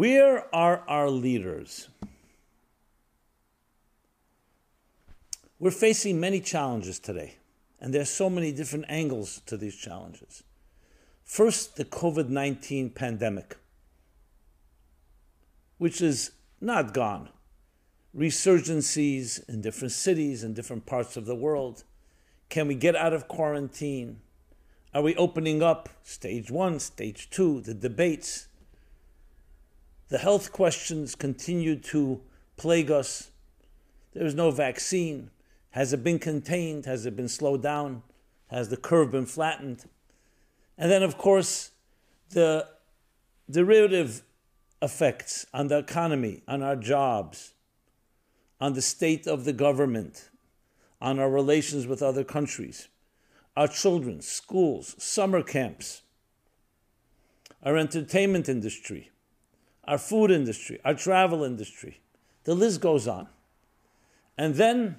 Where are our leaders? We're facing many challenges today, and there's so many different angles to these challenges. First, the COVID 19 pandemic, which is not gone. Resurgencies in different cities and different parts of the world. Can we get out of quarantine? Are we opening up stage one, stage two, the debates? The health questions continue to plague us. There is no vaccine. Has it been contained? Has it been slowed down? Has the curve been flattened? And then, of course, the derivative effects on the economy, on our jobs, on the state of the government, on our relations with other countries, our children, schools, summer camps, our entertainment industry, our food industry, our travel industry. The list goes on. And then,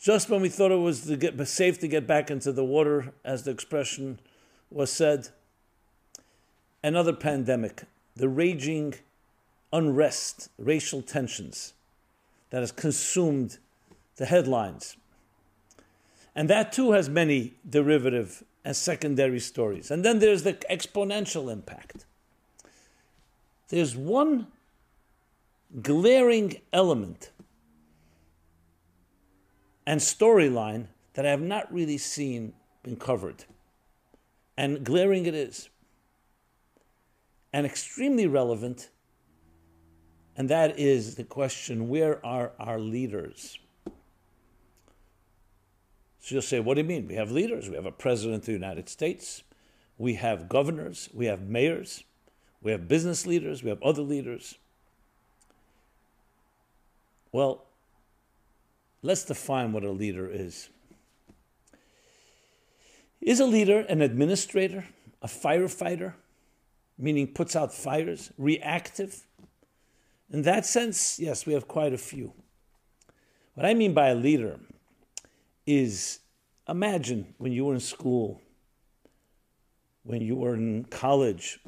just when we thought it was to get, safe to get back into the water, as the expression was said, another pandemic, the raging unrest, racial tensions that has consumed the headlines. And that too has many derivative and secondary stories. And then there's the exponential impact. There's one glaring element and storyline that I have not really seen been covered. And glaring it is. And extremely relevant. And that is the question where are our leaders? So you'll say, what do you mean? We have leaders. We have a president of the United States. We have governors. We have mayors. We have business leaders, we have other leaders. Well, let's define what a leader is. Is a leader an administrator, a firefighter, meaning puts out fires, reactive? In that sense, yes, we have quite a few. What I mean by a leader is imagine when you were in school, when you were in college,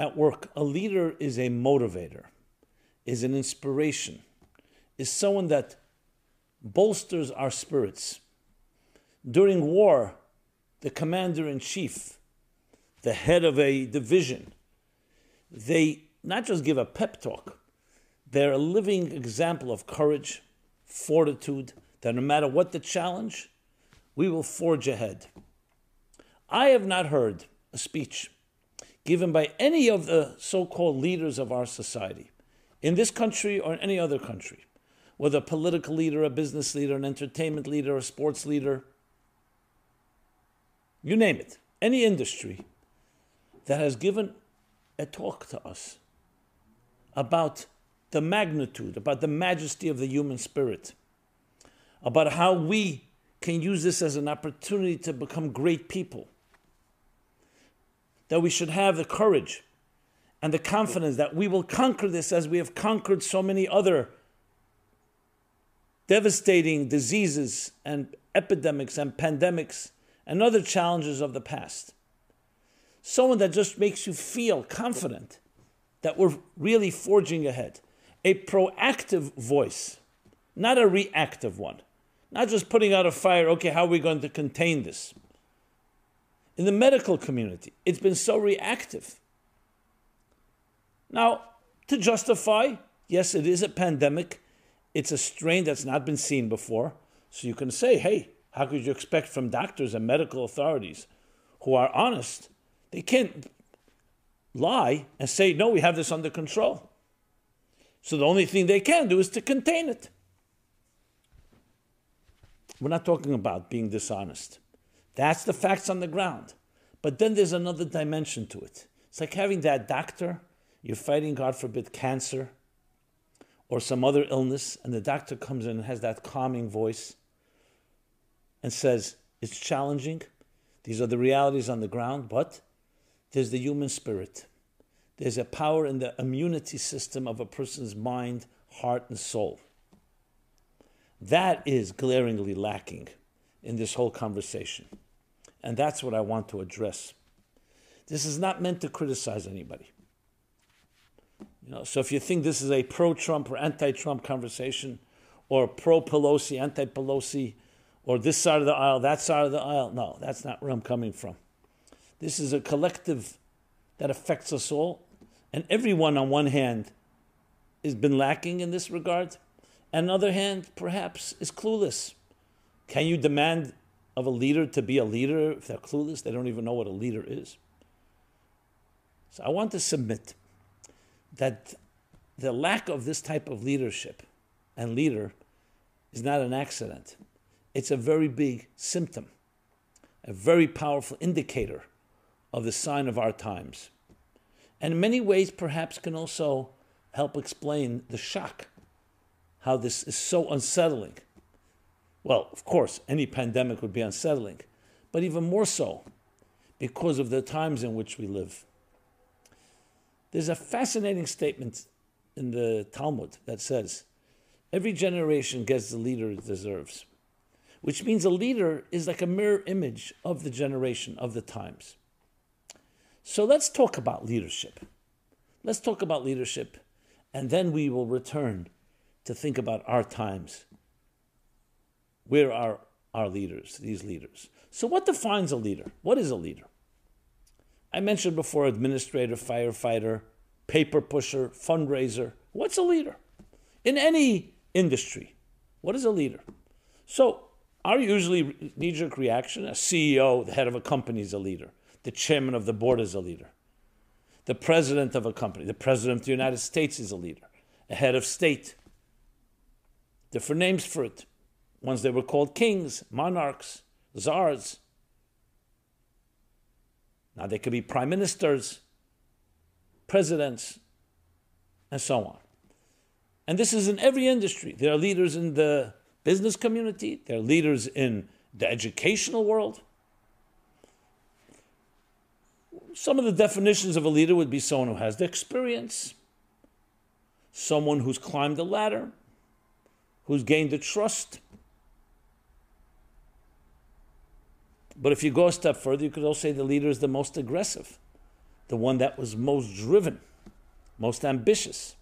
at work. A leader is a motivator, is an inspiration, is someone that bolsters our spirits. During war, the commander in chief, the head of a division, they not just give a pep talk, they're a living example of courage, fortitude, that no matter what the challenge, we will forge ahead. I have not heard a speech given by any of the so called leaders of our society, in this country or in any other country, whether a political leader, a business leader, an entertainment leader, a sports leader, you name it, any industry that has given a talk to us about the magnitude, about the majesty of the human spirit, about how we can use this as an opportunity to become great people that we should have the courage and the confidence that we will conquer this as we have conquered so many other devastating diseases and epidemics and pandemics and other challenges of the past. Someone that just makes you feel confident that we're really forging ahead. A proactive voice, not a reactive one. Not just putting out a fire, okay, how are we going to contain this? In the medical community. It's been so reactive. Now, to justify, yes, it is a pandemic. It's a strain that's not been seen before. So you can say, hey, how could you expect from doctors and medical authorities who are honest? They can't lie and say, no, we have this under control. So the only thing they can do is to contain it. We're not talking about being dishonest. That's the facts on the ground. But then there's another dimension to it. It's like having that doctor, you're fighting, God forbid, cancer or some other illness, and the doctor comes in and has that calming voice and says, It's challenging. These are the realities on the ground, but there's the human spirit. There's a power in the immunity system of a person's mind, heart, and soul. That is glaringly lacking in this whole conversation. And that's what I want to address. This is not meant to criticize anybody. You know, so if you think this is a pro-Trump or anti-Trump conversation, or pro-Pelosi, anti-Pelosi, or this side of the aisle, that side of the aisle, no, that's not where I'm coming from. This is a collective that affects us all, and everyone on one hand has been lacking in this regard, and on the other hand, perhaps is clueless. Can you demand of a leader to be a leader if they're clueless? They don't even know what a leader is. So I want to submit that the lack of this type of leadership and leader is not an accident. It's a very big symptom, a very powerful indicator of the sign of our times. And in many ways, perhaps, can also help explain the shock, how this is so unsettling. Well, of course, any pandemic would be unsettling, but even more so because of the times in which we live. There's a fascinating statement in the Talmud that says, Every generation gets the leader it deserves, which means a leader is like a mirror image of the generation, of the times. So let's talk about leadership. Let's talk about leadership, and then we will return to think about our times. Where are our leaders, these leaders? So, what defines a leader? What is a leader? I mentioned before administrator, firefighter, paper pusher, fundraiser. What's a leader? In any industry, what is a leader? So, our usually knee jerk reaction a CEO, the head of a company, is a leader. The chairman of the board is a leader. The president of a company, the president of the United States is a leader. A head of state. Different names for it. Once they were called kings, monarchs, czars. Now they could be prime ministers, presidents, and so on. And this is in every industry. There are leaders in the business community, there are leaders in the educational world. Some of the definitions of a leader would be someone who has the experience, someone who's climbed the ladder, who's gained the trust. But if you go a step further, you could also say the leader is the most aggressive, the one that was most driven, most ambitious,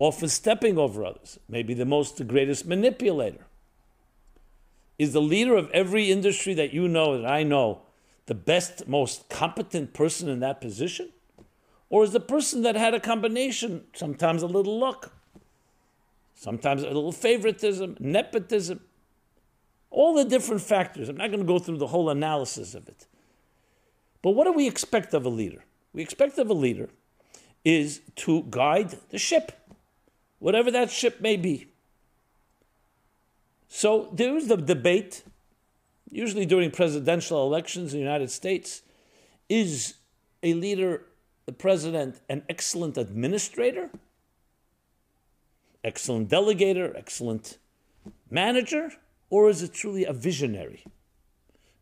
often stepping over others, maybe the most the greatest manipulator. Is the leader of every industry that you know, that I know, the best, most competent person in that position? Or is the person that had a combination, sometimes a little luck, sometimes a little favoritism, nepotism, all the different factors. I'm not going to go through the whole analysis of it. But what do we expect of a leader? We expect of a leader is to guide the ship, whatever that ship may be. So there is the debate, usually during presidential elections in the United States, is a leader, the president, an excellent administrator, excellent delegator, excellent manager, or is it truly a visionary?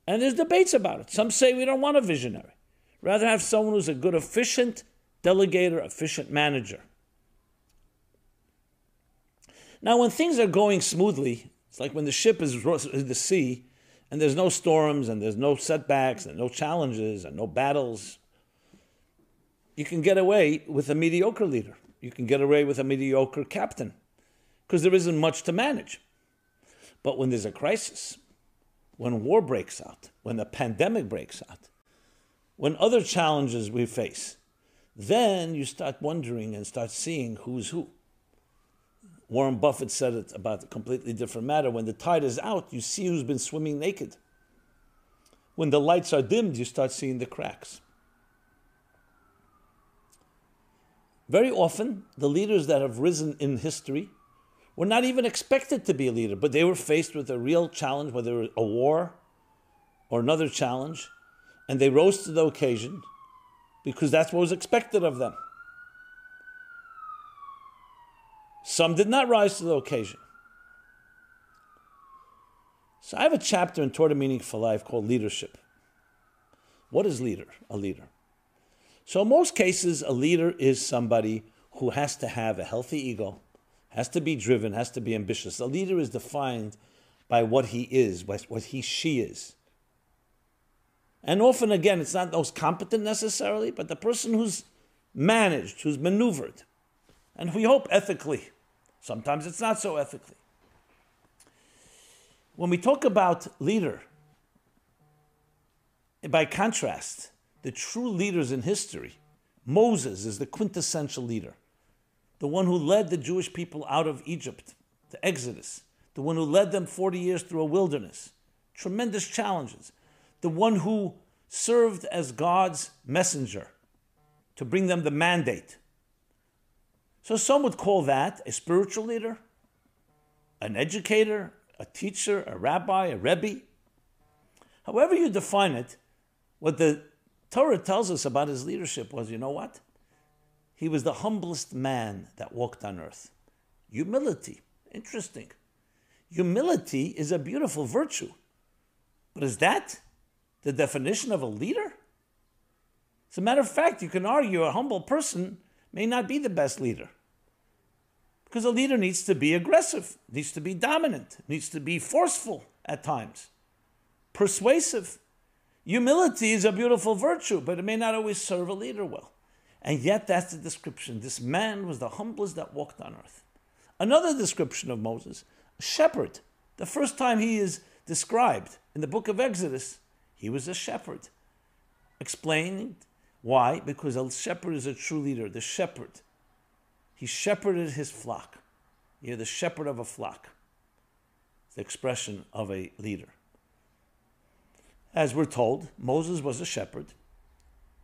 And there's debates about it. Some say we don't want a visionary. Rather have someone who's a good, efficient delegator, efficient manager. Now, when things are going smoothly, it's like when the ship is in the sea and there's no storms and there's no setbacks and no challenges and no battles. You can get away with a mediocre leader. You can get away with a mediocre captain because there isn't much to manage. But when there's a crisis, when war breaks out, when the pandemic breaks out, when other challenges we face, then you start wondering and start seeing who's who. Warren Buffett said it about a completely different matter. When the tide is out, you see who's been swimming naked. When the lights are dimmed, you start seeing the cracks. Very often, the leaders that have risen in history were not even expected to be a leader, but they were faced with a real challenge, whether it was a war or another challenge, and they rose to the occasion because that's what was expected of them. Some did not rise to the occasion. So I have a chapter in Toward a Meaningful Life called Leadership. What is leader? A leader. So in most cases, a leader is somebody who has to have a healthy ego, has to be driven, has to be ambitious. A leader is defined by what he is, by what he, she is. And often, again, it's not most competent necessarily, but the person who's managed, who's maneuvered, and we hope ethically. Sometimes it's not so ethically. When we talk about leader, by contrast, the true leaders in history, Moses is the quintessential leader, the one who led the Jewish people out of Egypt, the Exodus, the one who led them 40 years through a wilderness, tremendous challenges, the one who served as God's messenger to bring them the mandate. So some would call that a spiritual leader, an educator, a teacher, a rabbi, a rebbe. However you define it, what the Torah tells us about his leadership was, you know what? He was the humblest man that walked on earth. Humility. Interesting. Humility is a beautiful virtue. But is that the definition of a leader? As a matter of fact, you can argue a humble person may not be the best leader. Because a leader needs to be aggressive, needs to be dominant, needs to be forceful at times, persuasive. Humility is a beautiful virtue, but it may not always serve a leader well. And yet, that's the description. This man was the humblest that walked on earth. Another description of Moses, a shepherd. The first time he is described in the book of Exodus, he was a shepherd. Explaining why? Because a shepherd is a true leader. The shepherd, he shepherded his flock. You're the shepherd of a flock. The expression of a leader. As we're told, Moses was a shepherd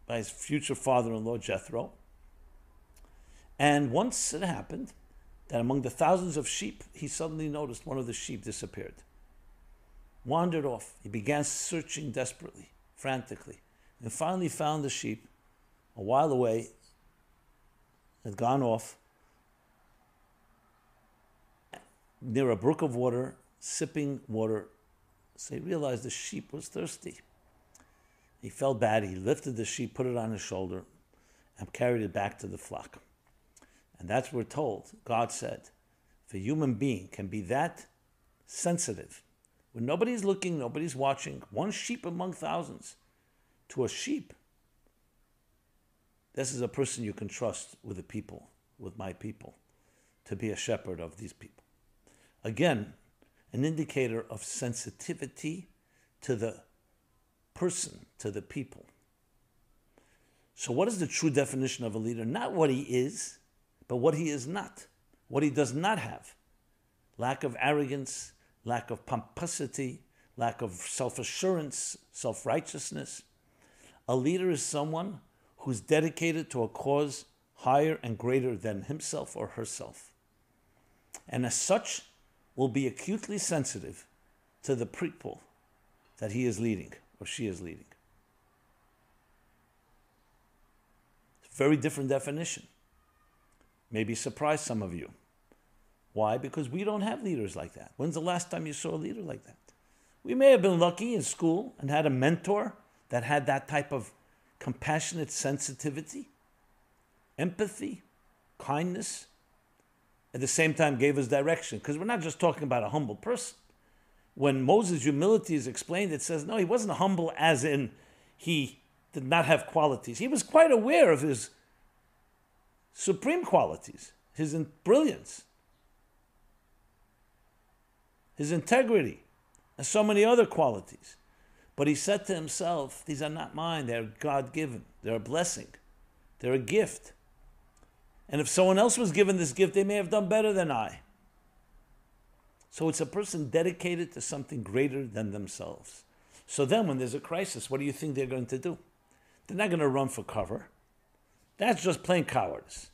by his future father in law Jethro. And once it happened that among the thousands of sheep, he suddenly noticed one of the sheep disappeared, wandered off. He began searching desperately, frantically, and finally found the sheep a while away, had gone off near a brook of water, sipping water so he realized the sheep was thirsty. He felt bad. He lifted the sheep, put it on his shoulder, and carried it back to the flock. And that's what we're told. God said, if a human being can be that sensitive, when nobody's looking, nobody's watching, one sheep among thousands, to a sheep, this is a person you can trust with the people, with my people, to be a shepherd of these people. Again, an indicator of sensitivity to the person, to the people. So, what is the true definition of a leader? Not what he is, but what he is not, what he does not have. Lack of arrogance, lack of pomposity, lack of self assurance, self righteousness. A leader is someone who's dedicated to a cause higher and greater than himself or herself. And as such, will be acutely sensitive to the people that he is leading or she is leading. Very different definition. Maybe surprise some of you. Why? Because we don't have leaders like that. When's the last time you saw a leader like that? We may have been lucky in school and had a mentor that had that type of compassionate sensitivity, empathy, kindness, at the same time gave us direction. Because we're not just talking about a humble person. When Moses' humility is explained, it says, no, he wasn't humble as in he did not have qualities. He was quite aware of his supreme qualities, his brilliance, his integrity, and so many other qualities. But he said to himself, These are not mine, they're God given, they're a blessing, they're a gift. And if someone else was given this gift, they may have done better than I. So it's a person dedicated to something greater than themselves. So then, when there's a crisis, what do you think they're going to do? They're not going to run for cover. That's just plain cowardice.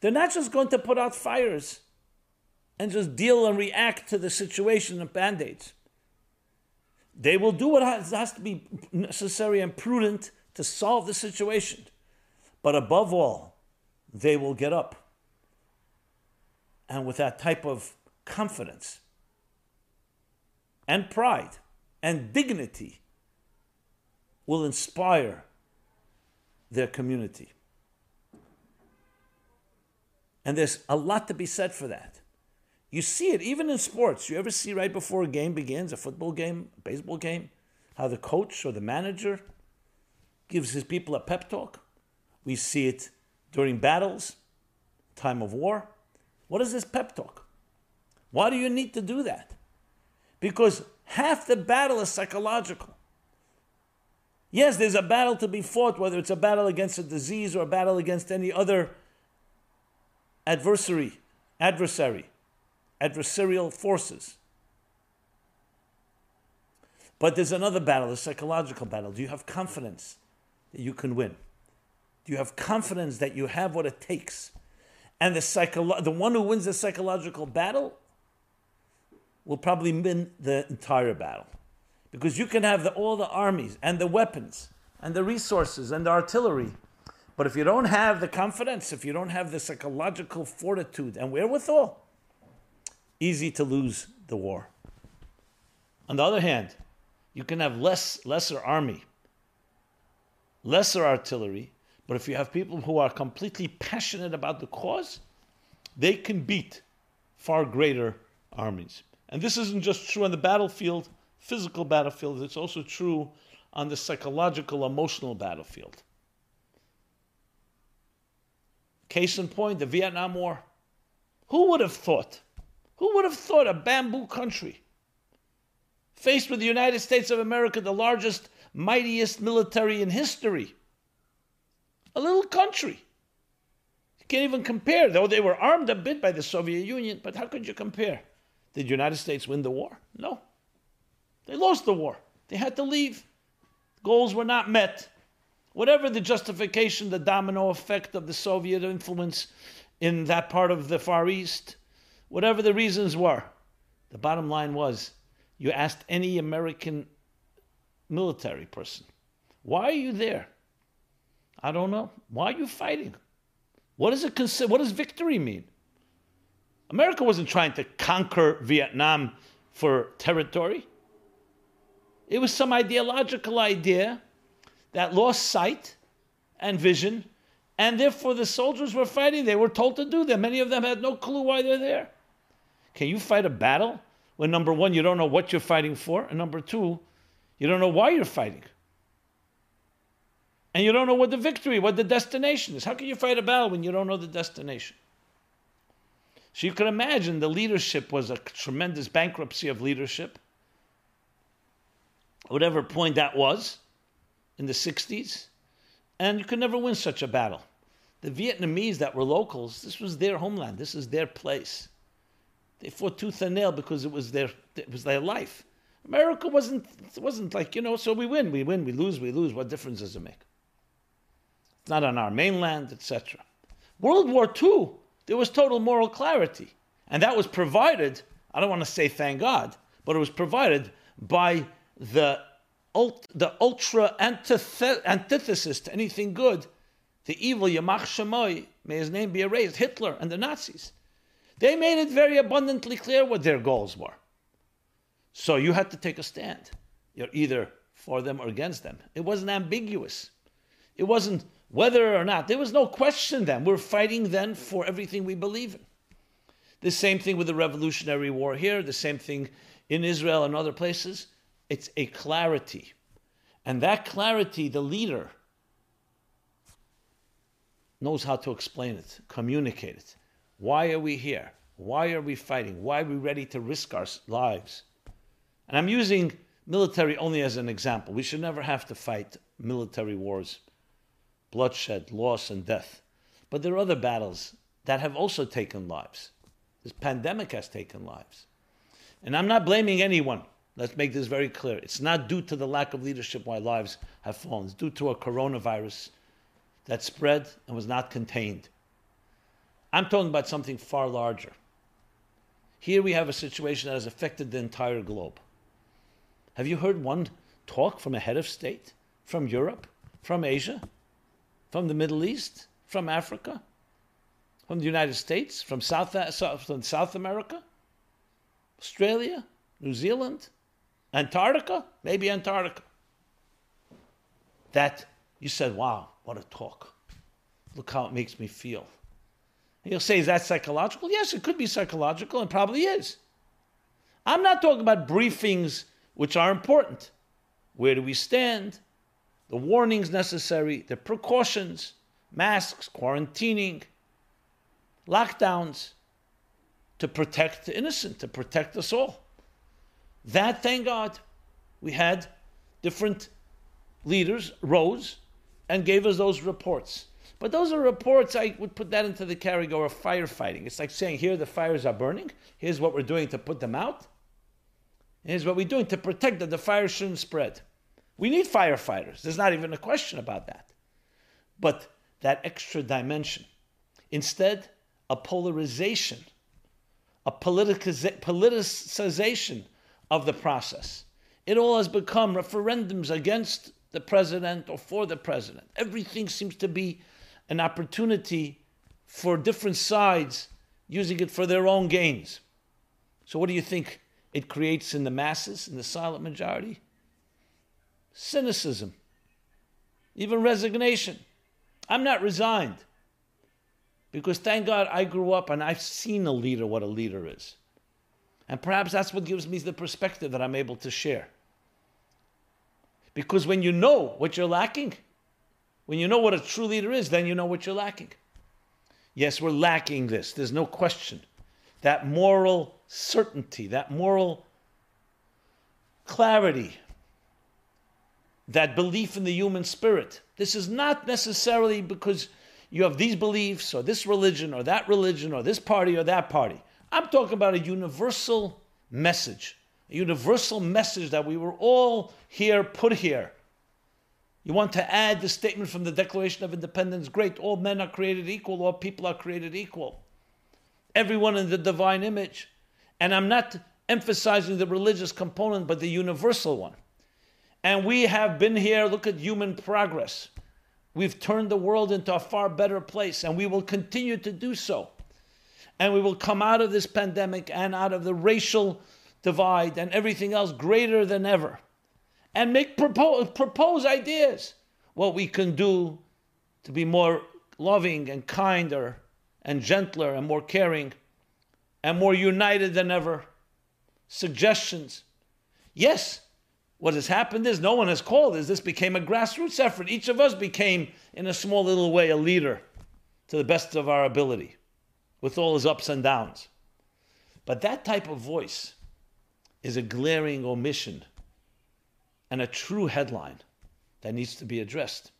They're not just going to put out fires and just deal and react to the situation of band aids. They will do what has to be necessary and prudent to solve the situation. But above all, they will get up. And with that type of confidence and pride and dignity, will inspire their community. And there's a lot to be said for that. You see it even in sports. You ever see right before a game begins, a football game, a baseball game, how the coach or the manager gives his people a pep talk? We see it during battles, time of war. What is this pep talk? Why do you need to do that? Because half the battle is psychological. Yes, there's a battle to be fought, whether it's a battle against a disease or a battle against any other adversary, adversary, adversarial forces. But there's another battle, a psychological battle. Do you have confidence that you can win? Do you have confidence that you have what it takes? And the, psycholo- the one who wins the psychological battle will probably win the entire battle. Because you can have the, all the armies and the weapons and the resources and the artillery. But if you don't have the confidence, if you don't have the psychological fortitude and wherewithal, easy to lose the war. On the other hand, you can have less lesser army, lesser artillery, but if you have people who are completely passionate about the cause, they can beat far greater armies. And this isn't just true on the battlefield, physical battlefield, it's also true on the psychological, emotional battlefield. Case in point, the Vietnam War. Who would have thought? Who would have thought a bamboo country faced with the United States of America, the largest, mightiest military in history. A little country. You can't even compare, though they were armed a bit by the Soviet Union, but how could you compare? Did the United States win the war? No. They lost the war. They had to leave. Goals were not met. Whatever the justification, the domino effect of the Soviet influence in that part of the Far East, whatever the reasons were, the bottom line was you asked any American military person, why are you there? I don't know. Why are you fighting? What does it? What does victory mean? America wasn't trying to conquer Vietnam for territory. It was some ideological idea that lost sight and vision, and therefore the soldiers were fighting. They were told to do that. Many of them had no clue why they're there. Can you fight a battle when number one, you don't know what you're fighting for, and number two, you don't know why you're fighting. And you don't know what the victory, what the destination is. How can you fight a battle when you don't know the destination? So you can imagine the leadership was a tremendous bankruptcy of leadership. Whatever point that was in the 60s. And you could never win such a battle. The Vietnamese that were locals, this was their homeland, this is their place. They fought tooth and nail because it was their it was their life. America wasn't wasn't like, you know, so we win, we win, we lose, we lose. What difference does it make? It's not on our mainland, etc. World War II, there was total moral clarity. And that was provided, I don't want to say thank God, but it was provided by the, the ultra antithesis to anything good, the evil Yamach Shemoy, may his name be erased, Hitler and the Nazis. They made it very abundantly clear what their goals were. So you had to take a stand. You're either for them or against them. It wasn't ambiguous. It wasn't whether or not. There was no question then. We're fighting then for everything we believe in. The same thing with the Revolutionary War here, the same thing in Israel and other places. It's a clarity. And that clarity, the leader knows how to explain it, communicate it. Why are we here? Why are we fighting? Why are we ready to risk our lives? And I'm using military only as an example. We should never have to fight military wars, bloodshed, loss, and death. But there are other battles that have also taken lives. This pandemic has taken lives. And I'm not blaming anyone. Let's make this very clear. It's not due to the lack of leadership why lives have fallen. It's due to a coronavirus that spread and was not contained. I'm talking about something far larger. Here we have a situation that has affected the entire globe. Have you heard one talk from a head of state from Europe, from Asia, from the Middle East, from Africa, from the United States, from South, uh, from South America, Australia, New Zealand, Antarctica, maybe Antarctica? That you said, wow, what a talk. Look how it makes me feel. You'll say, is that psychological? Yes, it could be psychological and probably is. I'm not talking about briefings which are important. Where do we stand? The warnings necessary, the precautions, masks, quarantining, lockdowns to protect the innocent, to protect us all. That, thank God, we had different leaders rose and gave us those reports. But those are reports, I would put that into the category of firefighting. It's like saying, here the fires are burning, here's what we're doing to put them out, here's what we're doing to protect that the fire shouldn't spread. We need firefighters. There's not even a question about that. But that extra dimension, instead, a polarization, a politicization of the process. It all has become referendums against the president or for the president. Everything seems to be an opportunity for different sides using it for their own gains. So, what do you think it creates in the masses, in the silent majority? Cynicism, even resignation. I'm not resigned because thank God I grew up and I've seen a leader what a leader is. And perhaps that's what gives me the perspective that I'm able to share. Because when you know what you're lacking, when you know what a true leader is, then you know what you're lacking. Yes, we're lacking this. There's no question. That moral certainty, that moral clarity, that belief in the human spirit. This is not necessarily because you have these beliefs or this religion or that religion or this party or that party. I'm talking about a universal message, a universal message that we were all here, put here you want to add the statement from the Declaration of Independence great, all men are created equal, all people are created equal. Everyone in the divine image. And I'm not emphasizing the religious component, but the universal one. And we have been here, look at human progress. We've turned the world into a far better place, and we will continue to do so. And we will come out of this pandemic and out of the racial divide and everything else greater than ever and make propose, propose ideas what we can do to be more loving and kinder and gentler and more caring and more united than ever. Suggestions. Yes, what has happened is no one has called this. This became a grassroots effort. Each of us became, in a small little way, a leader to the best of our ability with all his ups and downs. But that type of voice is a glaring omission and a true headline that needs to be addressed.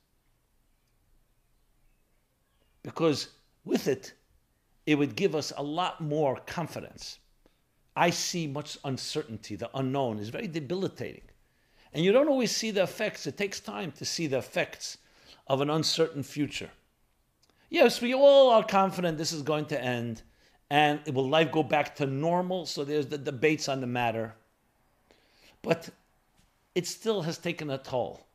Because with it, it would give us a lot more confidence. I see much uncertainty. The unknown is very debilitating. And you don't always see the effects. It takes time to see the effects of an uncertain future. Yes, we all are confident this is going to end and will life go back to normal? So there's the debates on the matter. But it still has taken a toll.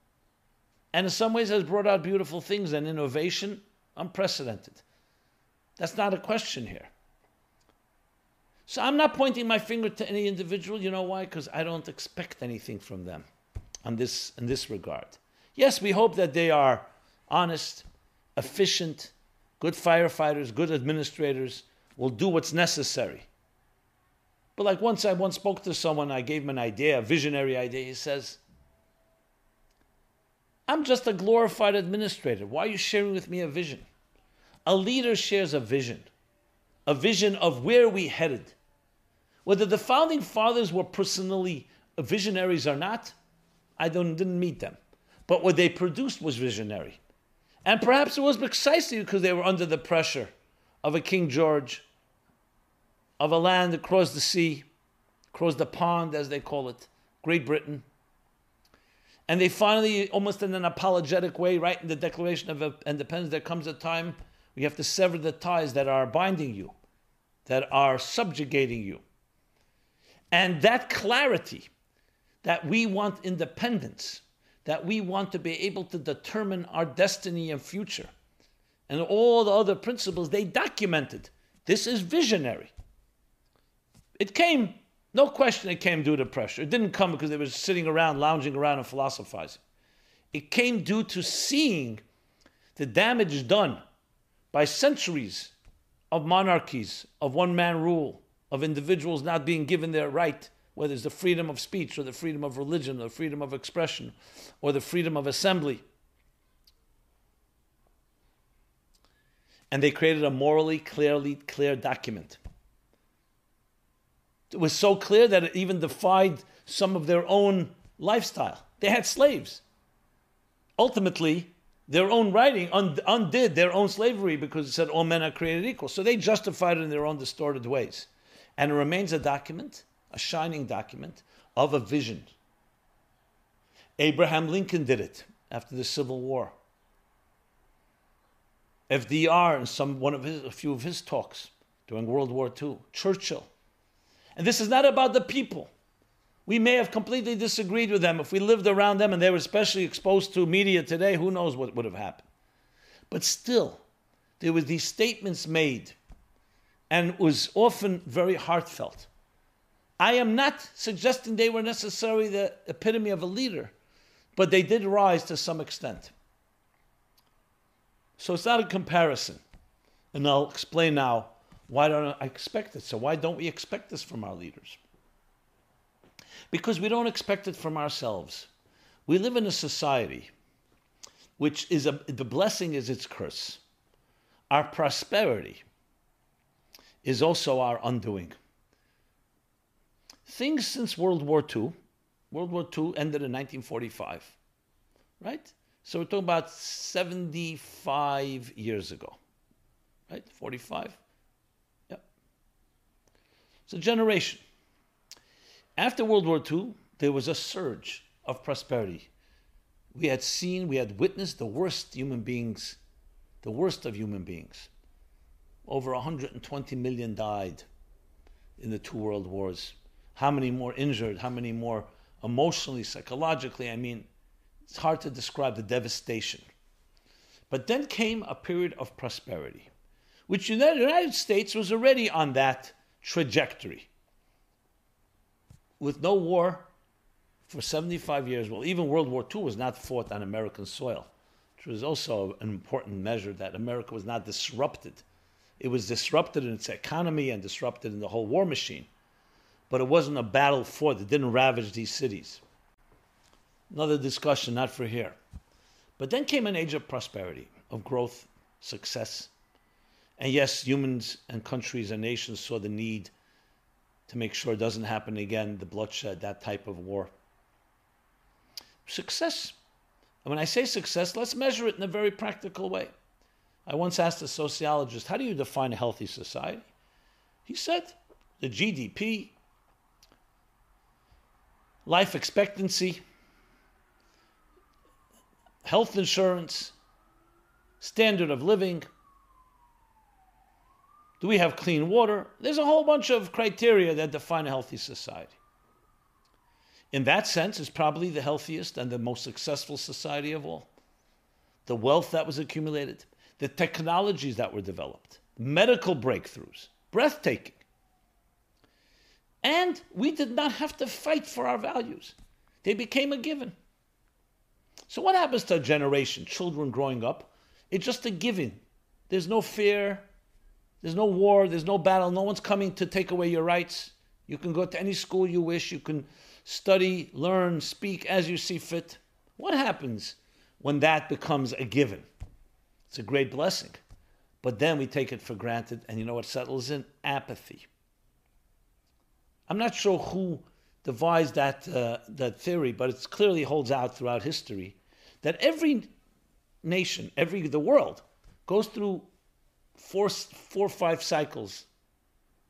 And in some ways has brought out beautiful things and innovation unprecedented. That's not a question here. So I'm not pointing my finger to any individual. You know why? Because I don't expect anything from them on this, in this regard. Yes, we hope that they are honest, efficient, good firefighters, good administrators, will do what's necessary. But like once I once spoke to someone, I gave him an idea, a visionary idea. He says, I'm just a glorified administrator. Why are you sharing with me a vision? A leader shares a vision, a vision of where we headed. Whether the founding fathers were personally visionaries or not, I didn't meet them. But what they produced was visionary. And perhaps it was precisely because they were under the pressure of a King George of a land across the sea, across the pond, as they call it, Great Britain. And they finally, almost in an apologetic way, write in the Declaration of Independence, there comes a time we have to sever the ties that are binding you, that are subjugating you. And that clarity that we want independence, that we want to be able to determine our destiny and future, and all the other principles they documented. This is visionary. It came, no question, it came due to pressure. It didn't come because they were sitting around, lounging around, and philosophizing. It came due to seeing the damage done by centuries of monarchies, of one man rule, of individuals not being given their right, whether it's the freedom of speech or the freedom of religion or the freedom of expression or the freedom of assembly. And they created a morally clearly clear document. It was so clear that it even defied some of their own lifestyle. They had slaves. Ultimately, their own writing undid their own slavery because it said all men are created equal. So they justified it in their own distorted ways. And it remains a document, a shining document of a vision. Abraham Lincoln did it after the Civil War. FDR in some one of his a few of his talks during World War II. Churchill. And this is not about the people. We may have completely disagreed with them. If we lived around them and they were especially exposed to media today, who knows what would have happened. But still, there were these statements made, and it was often very heartfelt. I am not suggesting they were necessarily the epitome of a leader, but they did rise to some extent. So it's not a comparison. And I'll explain now why don't I expect it. So why don't we expect this from our leaders? because we don't expect it from ourselves. We live in a society which is a, the blessing is its curse. Our prosperity is also our undoing. Things since World War II, World War II ended in 1945, right? So we're talking about 75 years ago, right? 45? Yep. It's a generation. After World War II, there was a surge of prosperity. We had seen, we had witnessed the worst human beings, the worst of human beings. Over 120 million died in the two world wars. How many more injured? How many more emotionally, psychologically? I mean, it's hard to describe the devastation. But then came a period of prosperity, which the United States was already on that trajectory with no war for 75 years, well, even World War II was not fought on American soil, which was also an important measure that America was not disrupted. It was disrupted in its economy and disrupted in the whole war machine. But it wasn't a battle fought, it didn't ravage these cities. Another discussion, not for here. But then came an age of prosperity, of growth, success. And yes, humans and countries and nations saw the need to make sure it doesn't happen again, the bloodshed, that type of war. Success. And when I say success, let's measure it in a very practical way. I once asked a sociologist, How do you define a healthy society? He said, The GDP, life expectancy, health insurance, standard of living, do we have clean water? There's a whole bunch of criteria that define a healthy society. In that sense, it's probably the healthiest and the most successful society of all. The wealth that was accumulated, the technologies that were developed, medical breakthroughs, breathtaking. And we did not have to fight for our values, they became a given. So, what happens to a generation, children growing up? It's just a given. There's no fear, there's no war, there's no battle, no one's coming to take away your rights. You can go to any school you wish, you can study, learn, speak as you see fit. What happens when that becomes a given? It's a great blessing. But then we take it for granted, and you know what settles in? Apathy. I'm not sure who devised that, uh, that theory, but it clearly holds out throughout history that every nation, every the world, goes through four, four or five cycles,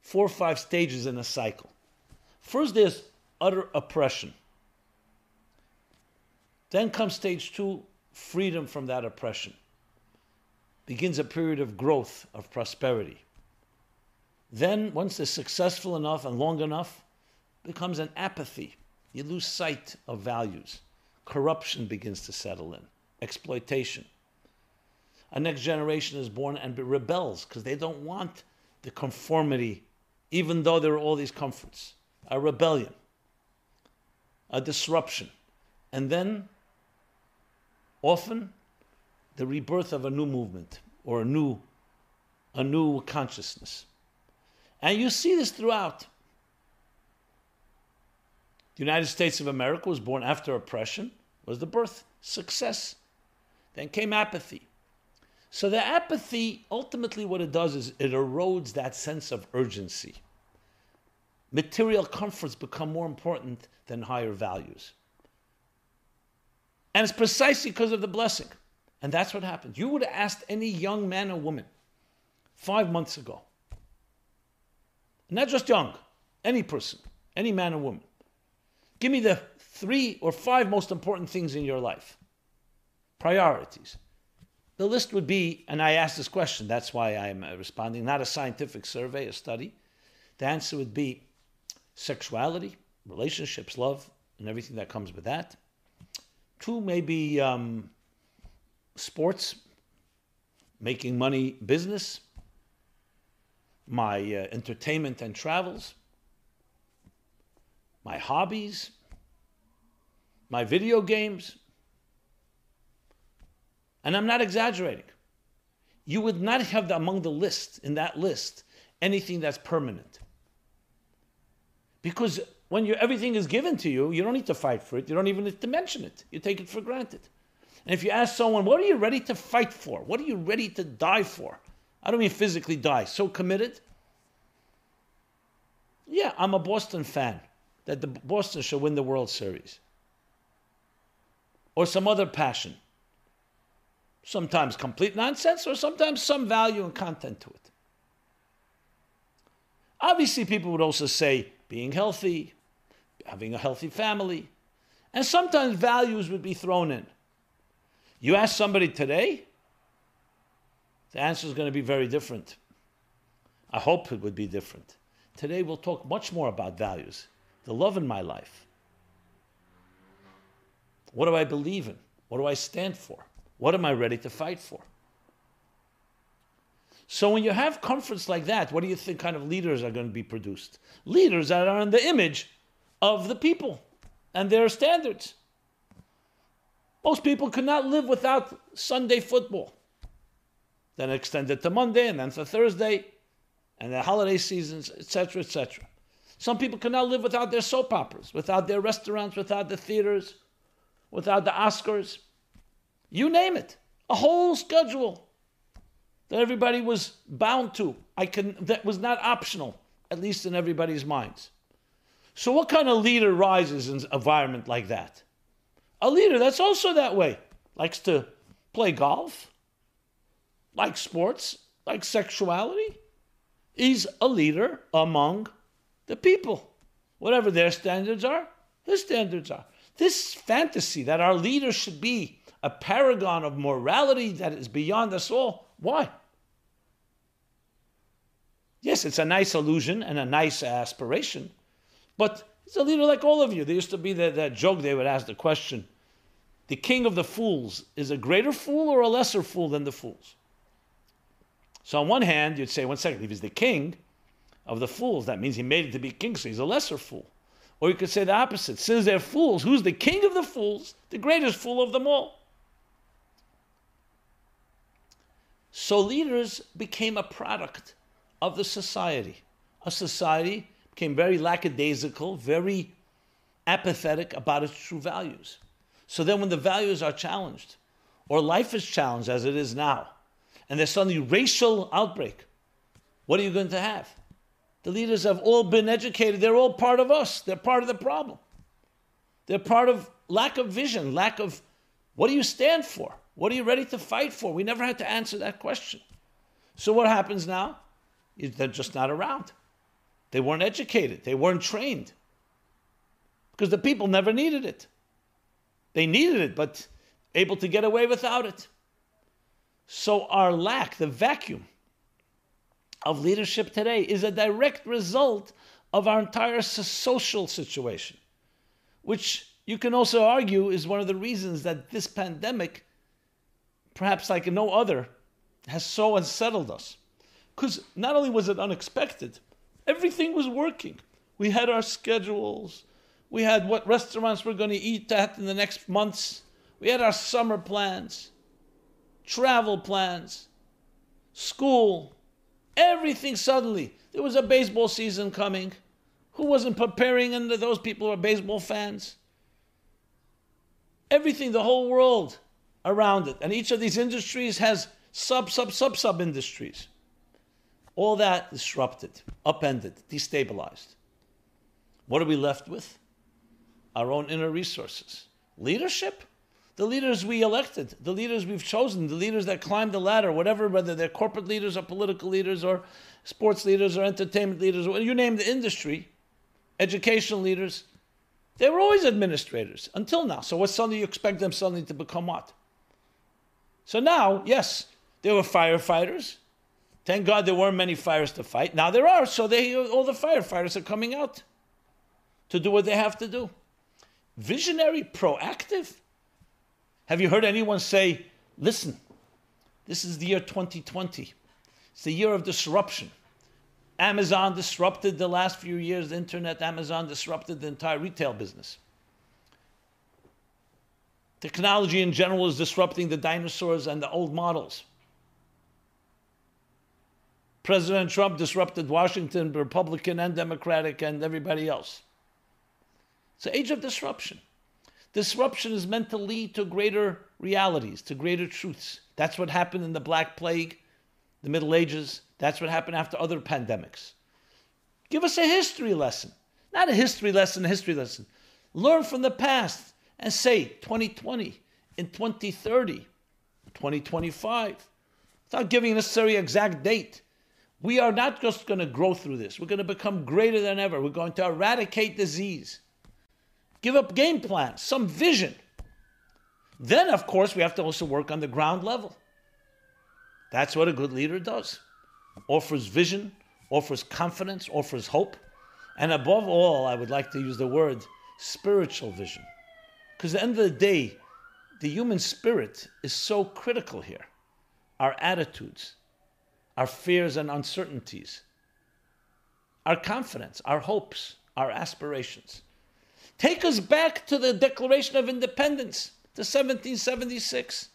four or five stages in a cycle. First, there's utter oppression. Then comes stage two, freedom from that oppression. Begins a period of growth, of prosperity. Then, once they're successful enough and long enough, becomes an apathy. You lose sight of values. Corruption begins to settle in, exploitation a next generation is born and rebels because they don't want the conformity, even though there are all these comforts. A rebellion, a disruption, and then often the rebirth of a new movement or a new, a new consciousness. And you see this throughout. The United States of America was born after oppression, was the birth, success. Then came apathy So the apathy, ultimately, what it does is it erodes that sense of urgency. Material comforts become more important than higher values. And it's precisely because of the blessing. And that's what happens. You would have asked any young man or woman five months ago, not just young, any person, any man or woman, give me the three or five most important things in your life, priorities. The list would be, and I asked this question, that's why I'm uh, responding, not a scientific survey, a study. The answer would be sexuality, relationships, love, and everything that comes with that. Two, maybe um, sports, making money business, my uh, entertainment and travels, my hobbies, my video games. And I'm not exaggerating. You would not have among the list, in that list, anything that's permanent. Because when you, everything is given to you, you don't need to fight for it. You don't even need to mention it. You take it for granted. And if you ask someone, what are you ready to fight for? What are you ready to die for? I don't mean physically die, so committed. Yeah, I'm a Boston fan that the Boston should win the World Series. Or some other passion. Sometimes complete nonsense, or sometimes some value and content to it. Obviously, people would also say being healthy, having a healthy family, and sometimes values would be thrown in. You ask somebody today, the answer is going to be very different. I hope it would be different. Today we'll talk much more about values, the love in my life. What do I believe in? What do I stand for? What am I ready to fight for? So when you have conference like that, what do you think kind of leaders are going to be produced? Leaders that are in the image of the people and their standards. Most people could not live without Sunday football. Then extended to Monday and then to Thursday and the holiday seasons, etc., etc. Some people cannot live without their soap operas, without their restaurants, without the theaters, without the Oscars. You name it. A whole schedule that everybody was bound to. I can that was not optional, at least in everybody's minds. So what kind of leader rises in an environment like that? A leader that's also that way, likes to play golf, likes sports, like sexuality. He's a leader among the people. Whatever their standards are, his standards are. This fantasy that our leader should be a paragon of morality that is beyond us all, why? Yes, it's a nice illusion and a nice aspiration, but he's a leader like all of you. There used to be that, that joke they would ask the question the king of the fools is a greater fool or a lesser fool than the fools? So, on one hand, you'd say, one second, if he's the king of the fools, that means he made it to be king, so he's a lesser fool. Or you could say the opposite. Since they're fools, who's the king of the fools? The greatest fool of them all. So, leaders became a product of the society. A society became very lackadaisical, very apathetic about its true values. So then, when the values are challenged, or life is challenged as it is now, and there's suddenly racial outbreak, what are you going to have? The leaders have all been educated. They're all part of us. They're part of the problem. They're part of lack of vision, lack of what do you stand for? What are you ready to fight for? We never had to answer that question. So what happens now? They're just not around. They weren't educated. They weren't trained. Because the people never needed it. They needed it, but able to get away without it. So our lack, the vacuum of leadership today, is a direct result of our entire social situation, which you can also argue is one of the reasons that this pandemic, perhaps like no other, has so unsettled us. Because not only was it unexpected, everything was working. We had our schedules, we had what restaurants we're going to eat at in the next months. We had our summer plans, travel plans, school, everything suddenly. There was a baseball season coming. Who wasn't preparing? And those people are baseball fans. Everything, the whole world around it. And each of these industries has sub, sub, sub, sub industries. All that disrupted, upended, destabilized. What are we left with? Our own inner resources. Leadership? The leaders we elected, the leaders we've chosen, the leaders that climbed the ladder, whatever, whether they're corporate leaders or political leaders or sports leaders or entertainment leaders, or you name the industry, educational leaders, they were always administrators until now. So what suddenly you expect them suddenly to become what? So now, yes, they were firefighters. Thank God there weren't many fires to fight. Now there are, so they all the firefighters are coming out to do what they have to do. Visionary, proactive. Have you heard anyone say, listen, this is the year 2020. It's the year of disruption. Amazon disrupted the last few years, the internet, Amazon disrupted the entire retail business. Technology in general is disrupting the dinosaurs and the old models. President Trump disrupted Washington, Republican and Democratic, and everybody else. It's an age of disruption. Disruption is meant to lead to greater realities, to greater truths. That's what happened in the Black Plague, the Middle Ages. That's what happened after other pandemics. Give us a history lesson. Not a history lesson, a history lesson. Learn from the past and say 2020, in 2030, 2025, without giving a necessary exact date. We are not just going to grow through this. We're going to become greater than ever. We're going to eradicate disease. Give up game plans, some vision. Then, of course, we have to also work on the ground level. That's what a good leader does offers vision, offers confidence, offers hope. And above all, I would like to use the word spiritual vision. Because at the end of the day, the human spirit is so critical here. Our attitudes, our fears and uncertainties, our confidence, our hopes, our aspirations. Take us back to the Declaration of Independence, to 1776.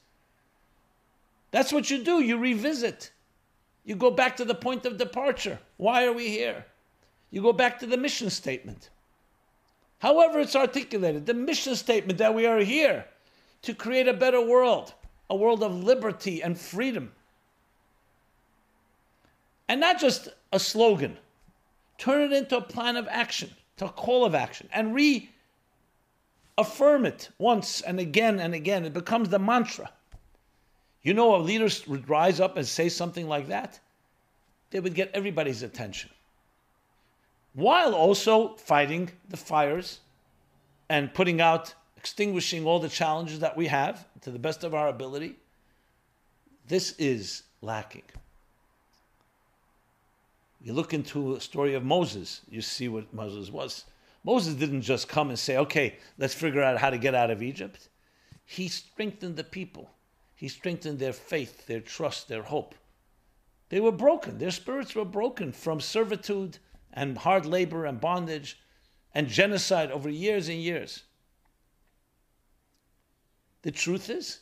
That's what you do, you revisit. You go back to the point of departure. Why are we here? You go back to the mission statement. However, it's articulated the mission statement that we are here to create a better world, a world of liberty and freedom. And not just a slogan, turn it into a plan of action, to a call of action, and reaffirm it once and again and again. It becomes the mantra. You know, if leaders would rise up and say something like that, they would get everybody's attention. While also fighting the fires and putting out, extinguishing all the challenges that we have to the best of our ability. This is lacking. You look into the story of Moses, you see what Moses was. Moses didn't just come and say, okay, let's figure out how to get out of Egypt. He strengthened the people. He strengthened their faith, their trust, their hope. They were broken. Their spirits were broken from servitude and hard labor and bondage and genocide over years and years. The truth is,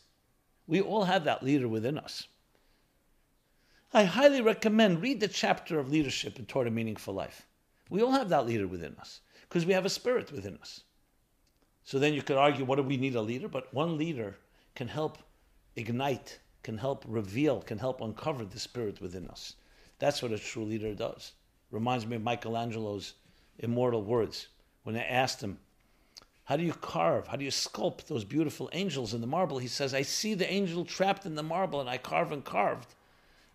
we all have that leader within us. I highly recommend read the chapter of leadership in Toward a Meaningful Life. We all have that leader within us because we have a spirit within us. So then you could argue, what do we need a leader? But one leader can help ignite, can help reveal, can help uncover the spirit within us. That's what a true leader does. Reminds me of Michelangelo's immortal words when they asked him, How do you carve? How do you sculpt those beautiful angels in the marble? He says, I see the angel trapped in the marble and I carve and carved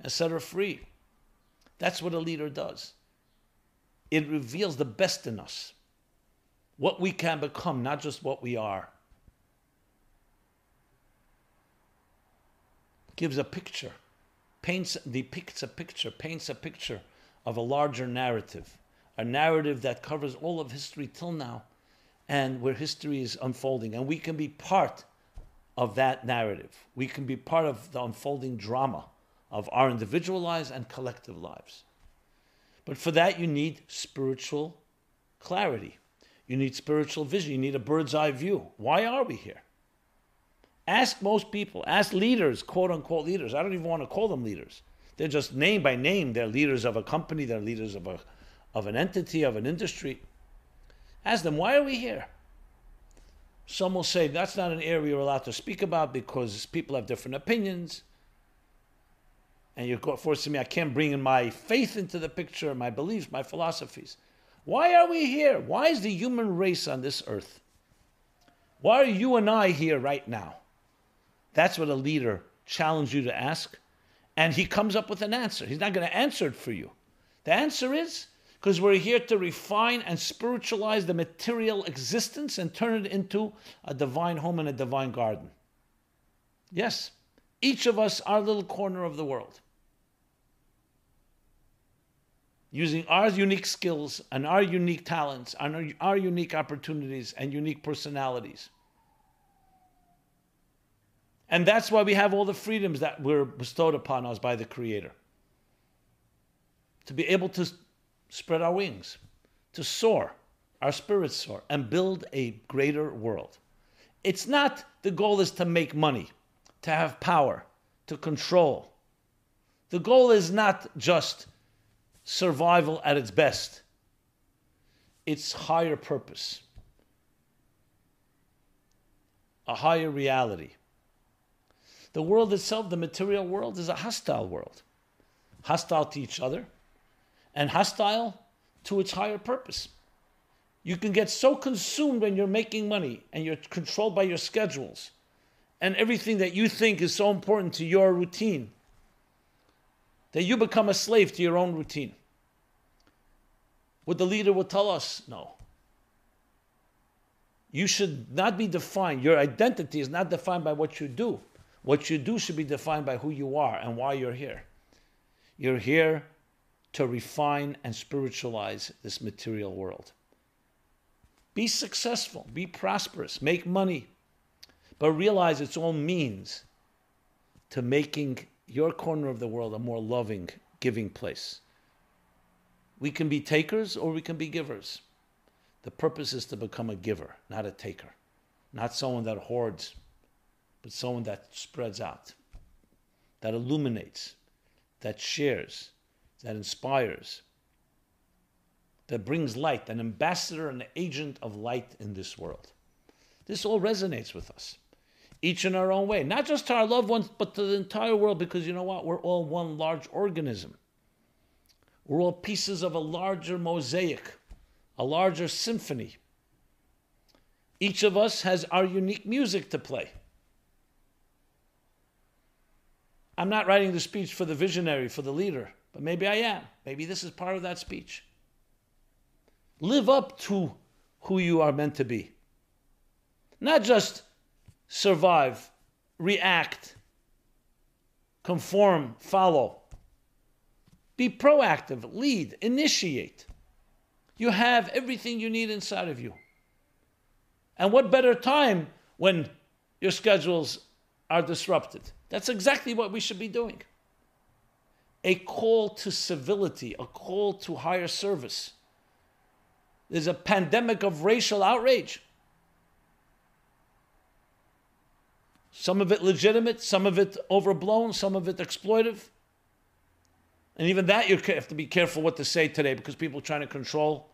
and set her free. That's what a leader does. It reveals the best in us, what we can become, not just what we are. gives a picture, paints, depicts a picture, paints a picture of a larger narrative, a narrative that covers all of history till now and where history is unfolding. And we can be part of that narrative. We can be part of the unfolding drama of our individual lives and collective lives. But for that, you need spiritual clarity. You need spiritual vision. You need a bird's eye view. Why are we here? Ask most people, ask leaders, quote unquote leaders. I don't even want to call them leaders. They're just name by name. They're leaders of a company, they're leaders of, a, of an entity, of an industry. Ask them, why are we here? Some will say that's not an area we're allowed to speak about because people have different opinions. And you're forcing me, I can't bring in my faith into the picture, my beliefs, my philosophies. Why are we here? Why is the human race on this earth? Why are you and I here right now? That's what a leader challenged you to ask. And he comes up with an answer. He's not going to answer it for you. The answer is because we're here to refine and spiritualize the material existence and turn it into a divine home and a divine garden. Yes, each of us, our little corner of the world. Using our unique skills and our unique talents and our, our unique opportunities and unique personalities. And that's why we have all the freedoms that were bestowed upon us by the Creator. To be able to spread our wings, to soar, our spirits soar, and build a greater world. It's not the goal is to make money, to have power, to control. The goal is not just survival at its best, it's higher purpose, a higher reality. The world itself, the material world, is a hostile world. Hostile to each other and hostile to its higher purpose. You can get so consumed when you're making money and you're controlled by your schedules and everything that you think is so important to your routine that you become a slave to your own routine. What the leader will tell us, no. You should not be defined, your identity is not defined by what you do. What you do should be defined by who you are and why you're here. You're here to refine and spiritualize this material world. Be successful, be prosperous, make money, but realize it's all means to making your corner of the world a more loving, giving place. We can be takers or we can be givers. The purpose is to become a giver, not a taker, not someone that hoards but someone that spreads out, that illuminates, that shares, that inspires, that brings light, an ambassador, an agent of light in this world. This all resonates with us, each in our own way, not just to our loved ones, but to the entire world, because you know what? We're all one large organism. We're all pieces of a larger mosaic, a larger symphony. Each of us has our unique music to play. I'm not writing the speech for the visionary, for the leader, but maybe I am. Maybe this is part of that speech. Live up to who you are meant to be. Not just survive, react, conform, follow. Be proactive, lead, initiate. You have everything you need inside of you. And what better time when your schedules are disrupted? That's exactly what we should be doing. A call to civility, a call to higher service. There's a pandemic of racial outrage. Some of it legitimate, some of it overblown, some of it exploitive. And even that you have to be careful what to say today because people are trying to control.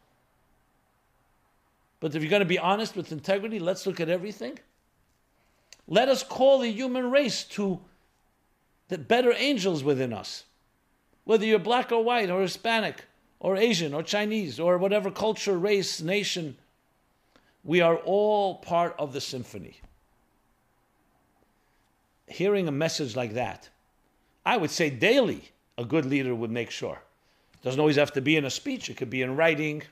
But if you're going to be honest with integrity, let's look at everything. Let us call the human race to the better angels within us. Whether you're black or white or Hispanic or Asian or Chinese or whatever culture, race, nation, we are all part of the symphony. Hearing a message like that, I would say daily, a good leader would make sure. It doesn't always have to be in a speech, it could be in writing.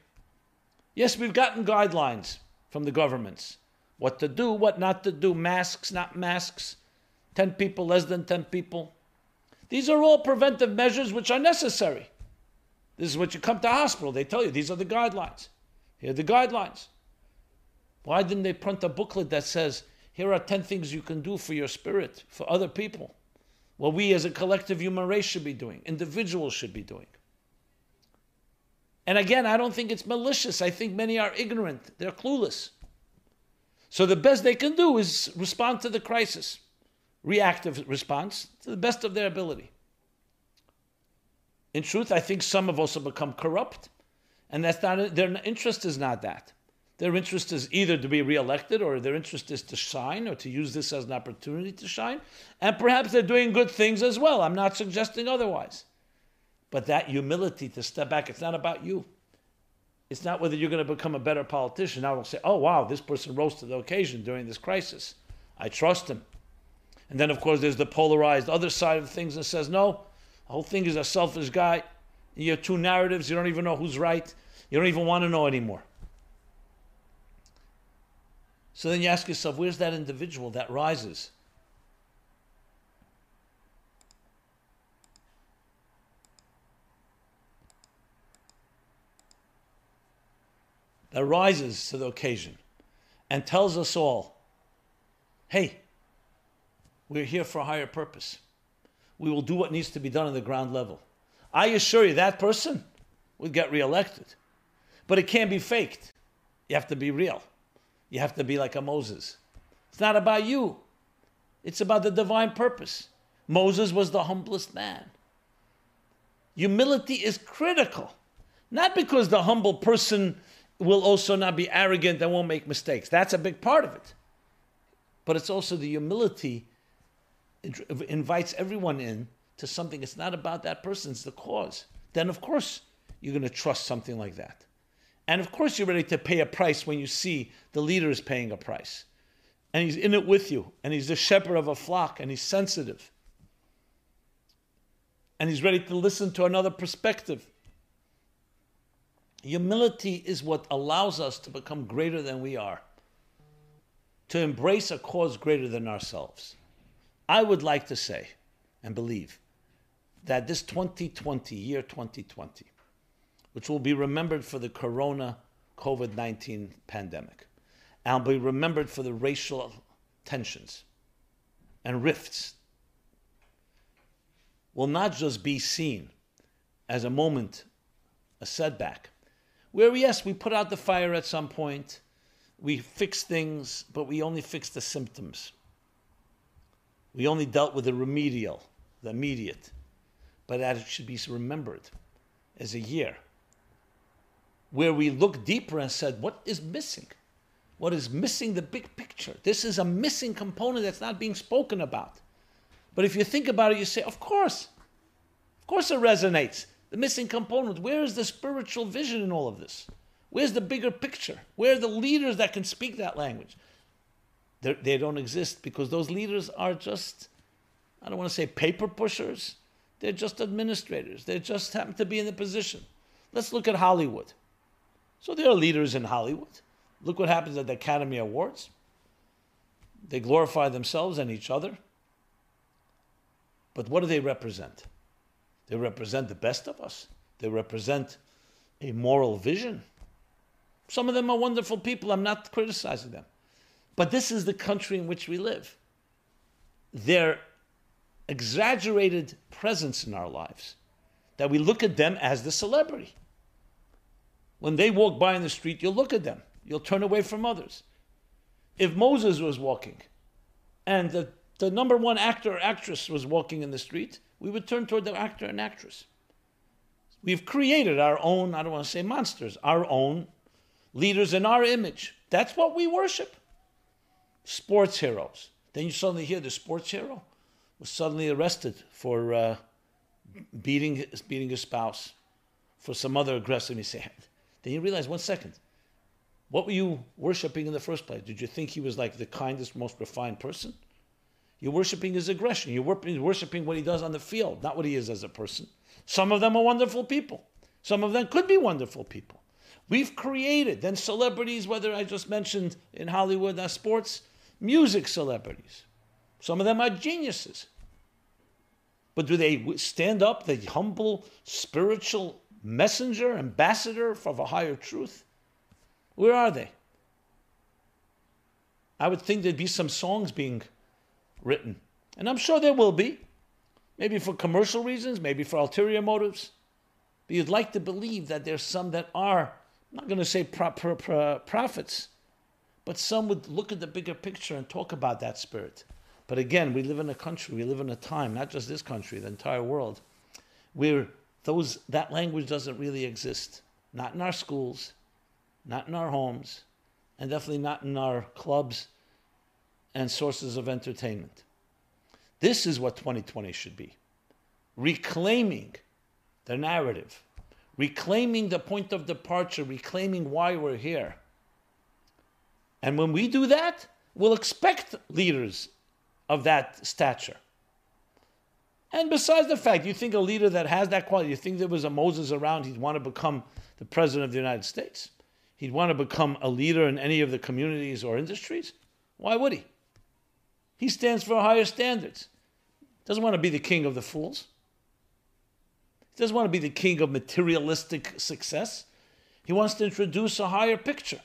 Yes, we've gotten guidelines from the governments what to do, what not to do, masks, not masks, 10 people, less than 10 people. These are all preventive measures which are necessary. This is what you come to hospital, they tell you these are the guidelines. Here are the guidelines. Why didn't they print a booklet that says, here are 10 things you can do for your spirit, for other people? What we as a collective human race should be doing, individuals should be doing. And again, I don't think it's malicious. I think many are ignorant, they're clueless. So the best they can do is respond to the crisis, reactive response to the best of their ability. In truth, I think some have also become corrupt, and that's not their interest is not that. Their interest is either to be reelected or their interest is to shine or to use this as an opportunity to shine. And perhaps they're doing good things as well. I'm not suggesting otherwise. But that humility to step back, it's not about you. It's not whether you're going to become a better politician. Now we'll say, oh, wow, this person rose to the occasion during this crisis. I trust him. And then, of course, there's the polarized other side of things that says, no, the whole thing is a selfish guy. You have two narratives. You don't even know who's right. You don't even want to know anymore. So then you ask yourself, where's that individual that rises? That rises to the occasion and tells us all, hey, we're here for a higher purpose. We will do what needs to be done on the ground level. I assure you, that person would get reelected. But it can't be faked. You have to be real. You have to be like a Moses. It's not about you, it's about the divine purpose. Moses was the humblest man. Humility is critical, not because the humble person will also not be arrogant and won't make mistakes. That's a big part of it. But it's also the humility invites everyone in to something. It's not about that person, it's the cause. Then, of course, you're going to trust something like that. And of course, you're ready to pay a price when you see the leader is paying a price. And he's in it with you, and he's the shepherd of a flock, and he's sensitive. And he's ready to listen to another perspective. Humility is what allows us to become greater than we are, to embrace a cause greater than ourselves. I would like to say and believe that this 2020, year 2020, which will be remembered for the corona COVID 19 pandemic, and will be remembered for the racial tensions and rifts, will not just be seen as a moment, a setback, where, yes, we put out the fire at some point, we fix things, but we only fix the symptoms. We only dealt with the remedial, the immediate. But that it should be remembered as a year where we looked deeper and said, what is missing? What is missing the big picture? This is a missing component that's not being spoken about. But if you think about it, you say, of course. Of course it resonates. The missing component. Where is the spiritual vision in all of this? Where's the bigger picture? Where are the leaders that can speak that language? They're, they do not exist because those leaders are just, I don't want to say paper pushers. They're just administrators. They just happen to be in the position. Let's look at Hollywood. So there are leaders in Hollywood. Look what happens at the Academy Awards. They glorify themselves and each other. But what do they represent? They represent the best of us. They represent a moral vision. Some of them are wonderful people. I'm not criticizing them. But this is the country in which we live. Their exaggerated presence in our lives, that we look at them as the celebrity. When they walk by in the street, you'll look at them. You'll turn away from others. If Moses was walking and the, the number one actor or actress was walking in the street, we would turn toward the actor and actress. We've created our own, I don't want to say monsters, our own leaders in our image. That's what we worship. Sports heroes. Then you suddenly hear the sports hero was suddenly arrested for uh, beating, beating his spouse, for some other aggressive. Say, then you realize, one second, what were you worshiping in the first place? Did you think he was like the kindest, most refined person? You're worshiping his aggression. You're worshiping what he does on the field, not what he is as a person. Some of them are wonderful people. Some of them could be wonderful people. We've created then celebrities, whether I just mentioned in Hollywood, uh, sports, music celebrities. Some of them are geniuses. But do they stand up, the humble spiritual messenger, ambassador of a higher truth? Where are they? I would think there'd be some songs being written. And I'm sure there will be. Maybe for commercial reasons, maybe for ulterior motives. But you'd like to believe that there's some that are, I'm not going to say pro- pro- pro- prophets, but some would look at the bigger picture and talk about that spirit. But again, we live in a country, we live in a time, not just this country, the entire world, where those, that language doesn't really exist. Not in our schools, not in our homes, and definitely not in our clubs and sources of entertainment. This is what 2020 should be reclaiming the narrative, reclaiming the point of departure, reclaiming why we're here. And when we do that, we'll expect leaders of that stature. And besides the fact, you think a leader that has that quality, you think there was a Moses around, he'd want to become the president of the United States? He'd want to become a leader in any of the communities or industries? Why would he? He stands for higher standards. Doesn't want to be the king of the fools. He doesn't want to be the king of materialistic success. He wants to introduce a higher picture.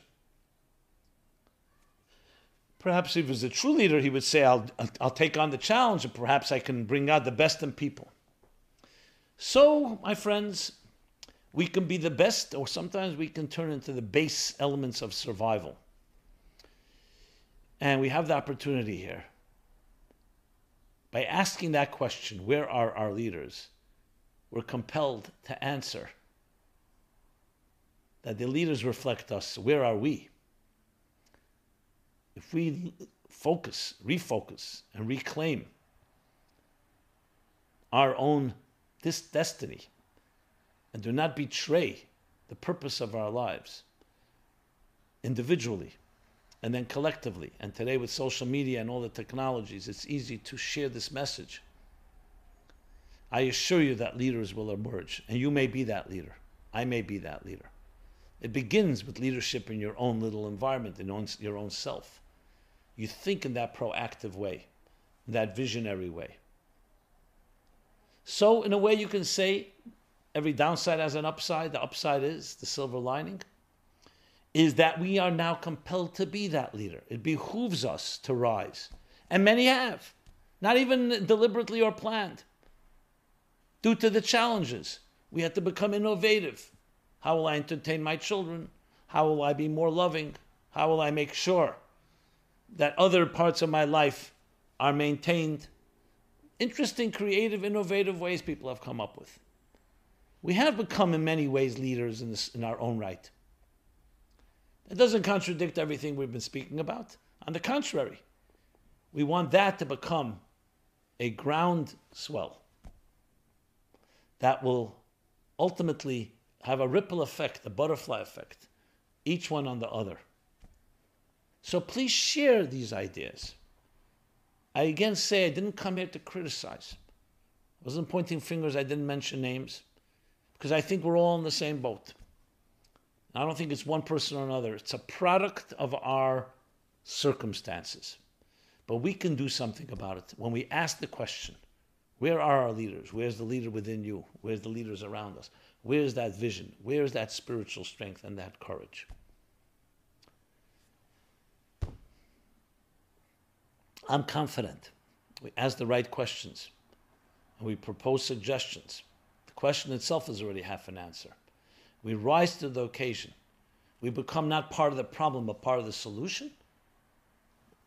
Perhaps if he was a true leader, he would say, I'll, I'll take on the challenge and perhaps I can bring out the best in people. So, my friends, we can be the best, or sometimes we can turn into the base elements of survival. And we have the opportunity here. By asking that question, where are our leaders? We're compelled to answer that the leaders reflect us. Where are we? If we focus, refocus, and reclaim our own this destiny and do not betray the purpose of our lives individually and then collectively. And today, with social media and all the technologies, it's easy to share this message. I assure you that leaders will emerge, and you may be that leader. I may be that leader. It begins with leadership in your own little environment, in your own self. You think in that proactive way, in that visionary way. So, in a way, you can say every downside has an upside. The upside is the silver lining is that we are now compelled to be that leader. It behooves us to rise. And many have, not even deliberately or planned. Due to the challenges, we have to become innovative. How will I entertain my children? How will I be more loving? How will I make sure that other parts of my life are maintained. Interesting, creative, innovative ways people have come up with. We have become, in many ways, leaders in, this, in our own right. It doesn't contradict everything we've been speaking about. On the contrary, we want that to become a groundswell that will ultimately have a ripple effect, a butterfly effect, each one on the other. So please share these ideas. I again say I didn't come here to criticize. I wasn't pointing fingers, I didn't mention names, because I think we're all in the same boat. I don't think it's one person or another. It's a product of our circumstances. But we can do something about it when we ask the question where are our leaders? Where's the leader within you? Where's the leaders around us? Where's that vision? Where's that spiritual strength and that courage? I'm confident. We ask the right questions and we propose suggestions. The question itself is already half an answer. We rise to the occasion. We become not part of the problem, but part of the solution.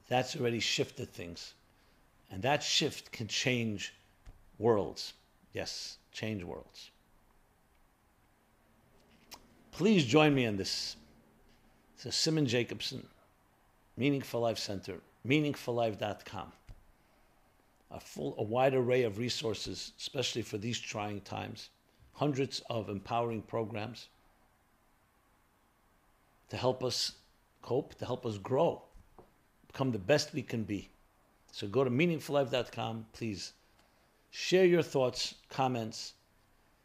That's already shifted things. And that shift can change worlds. Yes, change worlds. Please join me in this. It's a Simon Jacobson, Meaningful Life Center meaningfullife.com. A full, a wide array of resources, especially for these trying times. Hundreds of empowering programs to help us cope, to help us grow, become the best we can be. So go to meaningfullife.com, please. Share your thoughts, comments.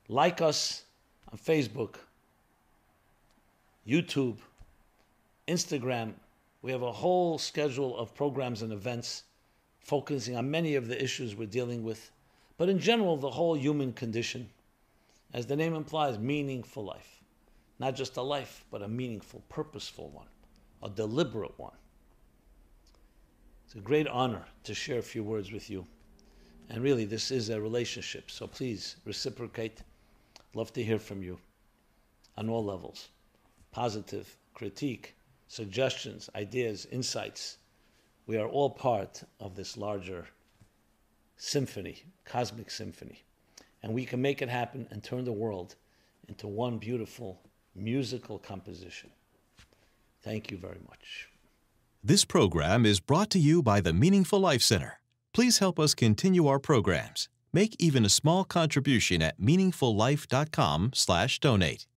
Like us on Facebook, YouTube, Instagram, we have a whole schedule of programs and events focusing on many of the issues we're dealing with, but in general, the whole human condition. As the name implies, meaningful life. Not just a life, but a meaningful, purposeful one, a deliberate one. It's a great honor to share a few words with you. And really, this is a relationship, so please reciprocate. Love to hear from you on all levels positive, critique, suggestions, ideas, insights. We are all part of this larger symphony, cosmic symphony. And we can make it happen and turn the world into one beautiful musical composition. Thank you very much. This program is brought to you by the Meaningful Life Center. Please help us continue our programs. Make even a small contribution at meaningfullife.com/donate.